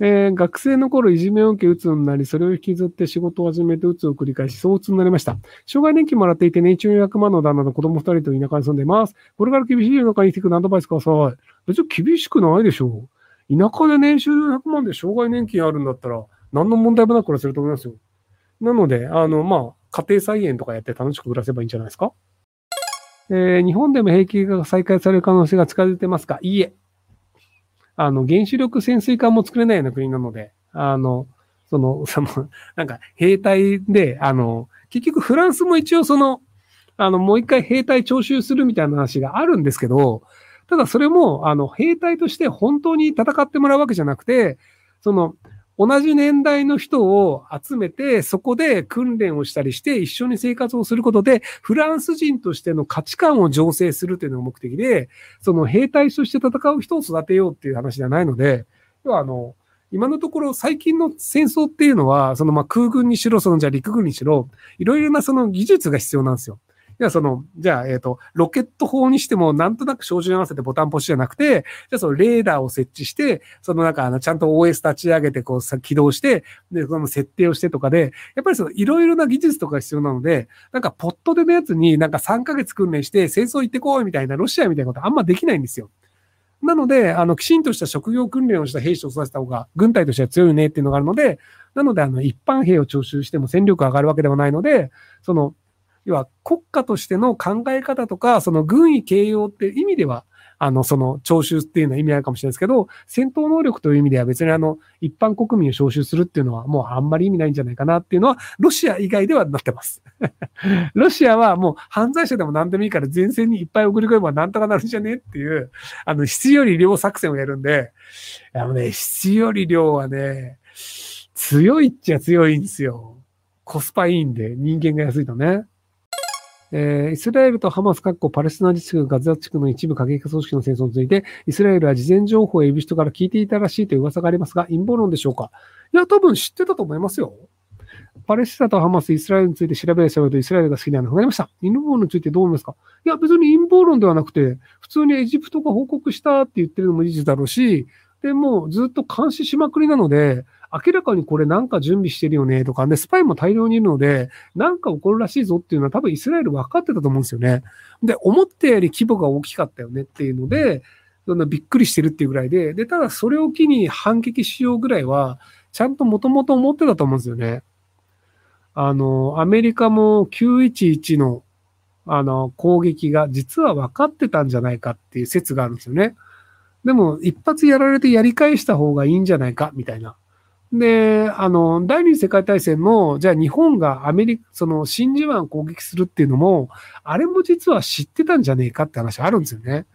えー、学生の頃いじめを受け鬱になり、それを引きずって仕事を始めて鬱を繰り返し、そう鬱になりました。障害年金もらっていて、年中400万の旦那と子供2人と田舎に住んでいます。これから厳しい世の中に生きていくアドバイスください。別に厳しくないでしょう。田舎で年収400万で障害年金あるんだったら、何の問題もなく暮らせると思いますよ。なので、あの、まあ、家庭菜園とかやって楽しく暮らせばいいんじゃないですかえー、日本でも兵器が再開される可能性が近づいてますか？いいえ。あの、原子力潜水艦も作れないような国なので、あの、その、その、なんか、兵隊で、あの、結局フランスも一応その、あの、もう一回兵隊徴収するみたいな話があるんですけど、ただそれも、あの、兵隊として本当に戦ってもらうわけじゃなくて、その、同じ年代の人を集めて、そこで訓練をしたりして、一緒に生活をすることで、フランス人としての価値観を醸成するというのが目的で、その兵隊として戦う人を育てようっていう話じゃないので、要はあの、今のところ最近の戦争っていうのは、そのまあ空軍にしろ、そのじゃ陸軍にしろ、いろいろなその技術が必要なんですよ。じゃあその、じゃあ、えっ、と、ロケット砲にしても、なんとなく照準合わせてボタンポシュじゃなくて、じゃあそのレーダーを設置して、そのなんか、あの、ちゃんと OS 立ち上げて、こう、起動して、で、その設定をしてとかで、やっぱりその、いろいろな技術とか必要なので、なんか、ポットでのやつになんか3ヶ月訓練して、戦争行ってこいみたいな、ロシアみたいなことあんまできないんですよ。なので、あの、きちんとした職業訓練をした兵士を育てた方が、軍隊としては強いねっていうのがあるので、なので、あの、一般兵を徴収しても戦力上がるわけではないので、その、要は国家としての考え方とか、その軍医形容って意味では、あの、その徴収っていうのは意味あるかもしれないですけど、戦闘能力という意味では別にあの、一般国民を招集するっていうのはもうあんまり意味ないんじゃないかなっていうのは、ロシア以外ではなってます。ロシアはもう犯罪者でも何でもいいから前線にいっぱい送り込めばなんとかなるんじゃねっていう、あの、質より量作戦をやるんで、あのね、質より量はね、強いっちゃ強いんですよ。コスパいいんで、人間が安いとね。えー、イスラエルとハマス、パレスチナ自治区、ガザ地区の一部過激派組織の戦争について、イスラエルは事前情報をエビ人から聞いていたらしいという噂がありますが、陰謀論でしょうか？いや、多分知ってたと思いますよ。パレスチナとハマス、イスラエルについて調べる調べるとイスラエルが好きなのがなりました。陰謀論についてどう思いますか？いや、別に陰謀論ではなくて、普通にエジプトが報告したって言ってるのも事実だろうし、で、もずっと監視しまくりなので、明らかにこれなんか準備してるよねとかね、スパイも大量にいるので、なんか起こるらしいぞっていうのは多分イスラエル分かってたと思うんですよね。で、思ったより規模が大きかったよねっていうので、そんなびっくりしてるっていうぐらいで、で、ただそれを機に反撃しようぐらいは、ちゃんともともと思ってたと思うんですよね。あの、アメリカも911のあの攻撃が実は分かってたんじゃないかっていう説があるんですよね。でも、一発やられてやり返した方がいいんじゃないかみたいな。で、あの、第二次世界大戦の、じゃあ日本がアメリカ、その真珠湾攻撃するっていうのも、あれも実は知ってたんじゃねえかって話あるんですよね。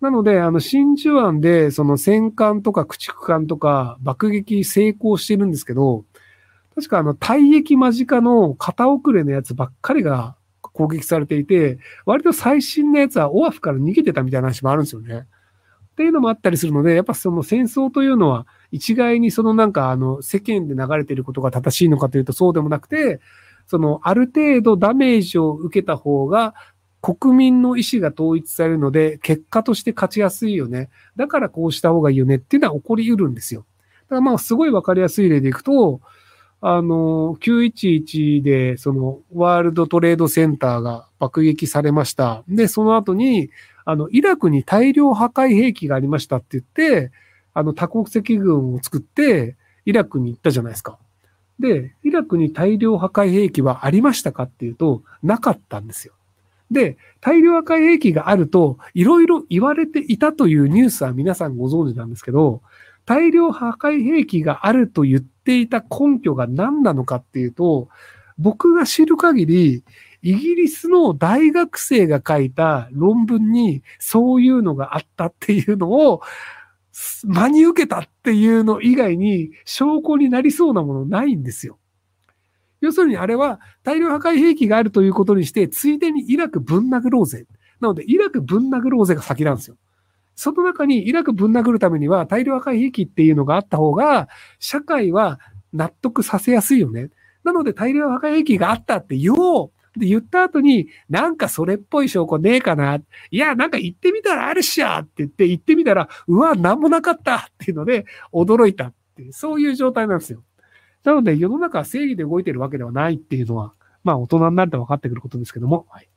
なので、あの、真珠湾で、その戦艦とか駆逐艦とか爆撃成功してるんですけど、確かあの、退役間近の片遅れのやつばっかりが攻撃されていて、割と最新のやつはオアフから逃げてたみたいな話もあるんですよね。っていうのもあったりするので、やっぱその戦争というのは、一概にそのなんかあの世間で流れてることが正しいのかというとそうでもなくて、そのある程度ダメージを受けた方が国民の意思が統一されるので、結果として勝ちやすいよね。だからこうした方がいいよねっていうのは起こり得るんですよ。だからまあすごいわかりやすい例でいくと、あの、911でそのワールドトレードセンターが爆撃されました。で、その後に、あの、イラクに大量破壊兵器がありましたって言って、あの、多国籍軍を作って、イラクに行ったじゃないですか。で、イラクに大量破壊兵器はありましたかっていうと、なかったんですよ。で、大量破壊兵器があると、いろいろ言われていたというニュースは皆さんご存知なんですけど、大量破壊兵器があると言ってていた根拠が何なのかっていうと、僕が知る限り、イギリスの大学生が書いた論文にそういうのがあったっていうのを真に受けたっていうの以外に証拠になりそうなものないんですよ。要するにあれは大量破壊兵器があるということにして、ついでにイラクぶん殴ろうぜ。なので、イラクぶん殴ろうぜが先なんですよ。その中にイラクぶん殴るためには大量破壊兵器っていうのがあった方が、社会は納得させやすいよね。なので大量破壊兵器があったって言おうで、言った後に、なんかそれっぽい証拠ねえかな。いや、なんか言ってみたらあるっしゃって言って、言ってみたら、うわ、なんもなかったっていうので、驚いたって、そういう状態なんですよ。なので、世の中は正義で動いてるわけではないっていうのは、まあ、大人になると分かってくることですけども、はい。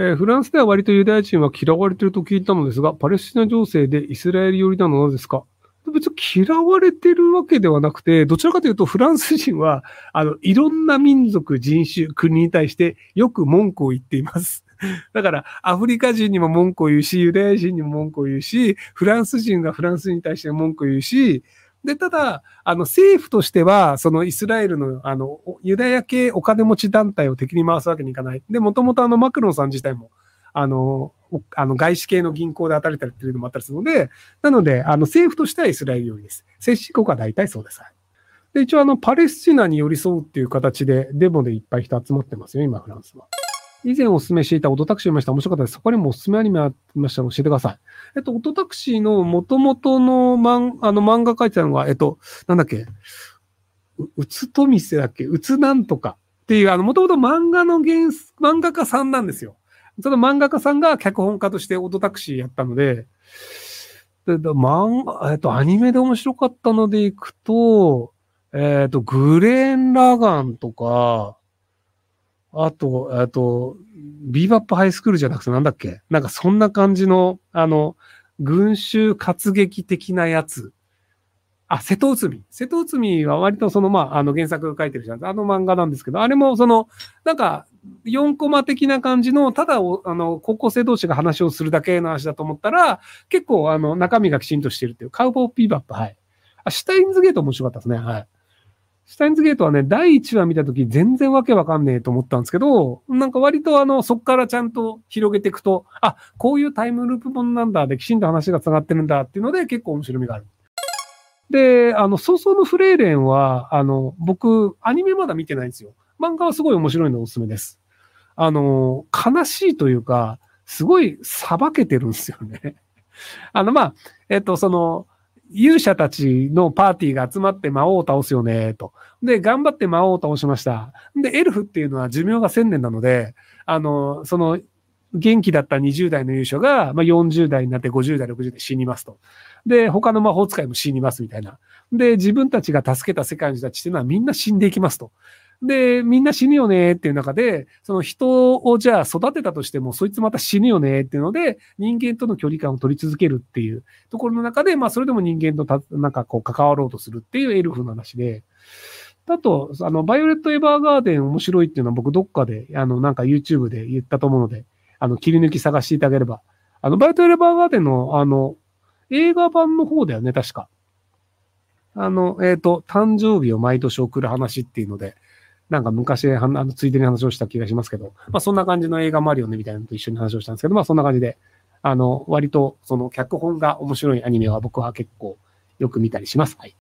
えー、フランスでは割とユダヤ人は嫌われてると聞いたのですが、パレスチナ情勢でイスラエル寄りなのですか？別に嫌われてるわけではなくて、どちらかというとフランス人は、あの、いろんな民族、人種、国に対してよく文句を言っています。だから、アフリカ人にも文句を言うし、ユダヤ人にも文句を言うし、フランス人がフランスに対して文句を言うし、で、ただ、あの、政府としては、そのイスラエルの、あの、ユダヤ系お金持ち団体を敵に回すわけにいかない。で、もともとあの、マクロンさん自体も、あの、あの、外資系の銀行で働いたりっていうのもあったりするので、なので、あの、政府としてはイスラエル寄りです。接種国は大体そうです。で、一応あの、パレスチナに寄り添うっていう形で、デモでいっぱい人集まってますよ、今、フランスは。以前お勧めしていたオトタクシーを見ました。面白かったです。そこにもお勧めアニメありましたら教えてください。えっと、オトタクシーの元々の漫あの漫画書いてたのが、えっと、なんだっけ、う、うつとみせだっけ？うつなんとかっていう、あの、もともと漫画の原、漫画家さんなんですよ。その漫画家さんが脚本家としてオトタクシーやったので、で、漫画、えっと、アニメで面白かったのでいくと、えっと、グレーン・ラガンとか、あと、えっと、ビーバップハイスクールじゃなくてなんだっけ？なんかそんな感じの、あの、群衆活劇的なやつ。あ、瀬戸内海。瀬戸内海は割とその、まあ、あの原作書いてるじゃん。あの漫画なんですけど、あれもその、なんか、4コマ的な感じの、ただ、あの、高校生同士が話をするだけの話だと思ったら、結構、あの、中身がきちんとしてるっていう、カウボーピーバップ、はい。あ、シュタインズゲート面白かったですね、はい。シュタインズゲートはね、第1話見たとき全然わけわかんねえと思ったんですけど、なんか割とあの、そっからちゃんと広げていくと、あ、こういうタイムループ本なんだ、できちんと話が繋がってるんだっていうので結構面白みがある。で、あの、早々のフレーレンは、あの、僕、アニメまだ見てないんですよ。漫画はすごい面白いのでおすすめです。あの、悲しいというか、すごい裁けてるんですよね。あの、まあ、えっと、その、勇者たちのパーティーが集まって魔王を倒すよね、と。で、頑張って魔王を倒しました。で、エルフっていうのは寿命が1000年なので、あの、その、元気だった20代の勇者が、まあ、40代になって50代、60代死にますと。で、他の魔法使いも死にますみたいな。で、自分たちが助けた世界の人たちっていうのはみんな死んでいきますと。で、みんな死ぬよねっていう中で、その人をじゃあ育てたとしても、そいつまた死ぬよねっていうので、人間との距離感を取り続けるっていうところの中で、まあそれでも人間とた、なんかこう関わろうとするっていうエルフの話で、あと、あの、バイオレット・エヴァーガーデン面白いっていうのは僕どっかで、あの、なんか YouTube で言ったと思うので、あの、切り抜き探していただければ。あの、バイオレット・エヴァーガーデンの、あの、映画版の方だよね、確か。あの、えっ、ー、と、誕生日を毎年送る話っていうので、なんか昔、あの、ついでに話をした気がしますけど、まあそんな感じの映画もあるよねみたいなのと一緒に話をしたんですけど、まあそんな感じで、あの、割とその脚本が面白いアニメは僕は結構よく見たりします。はい。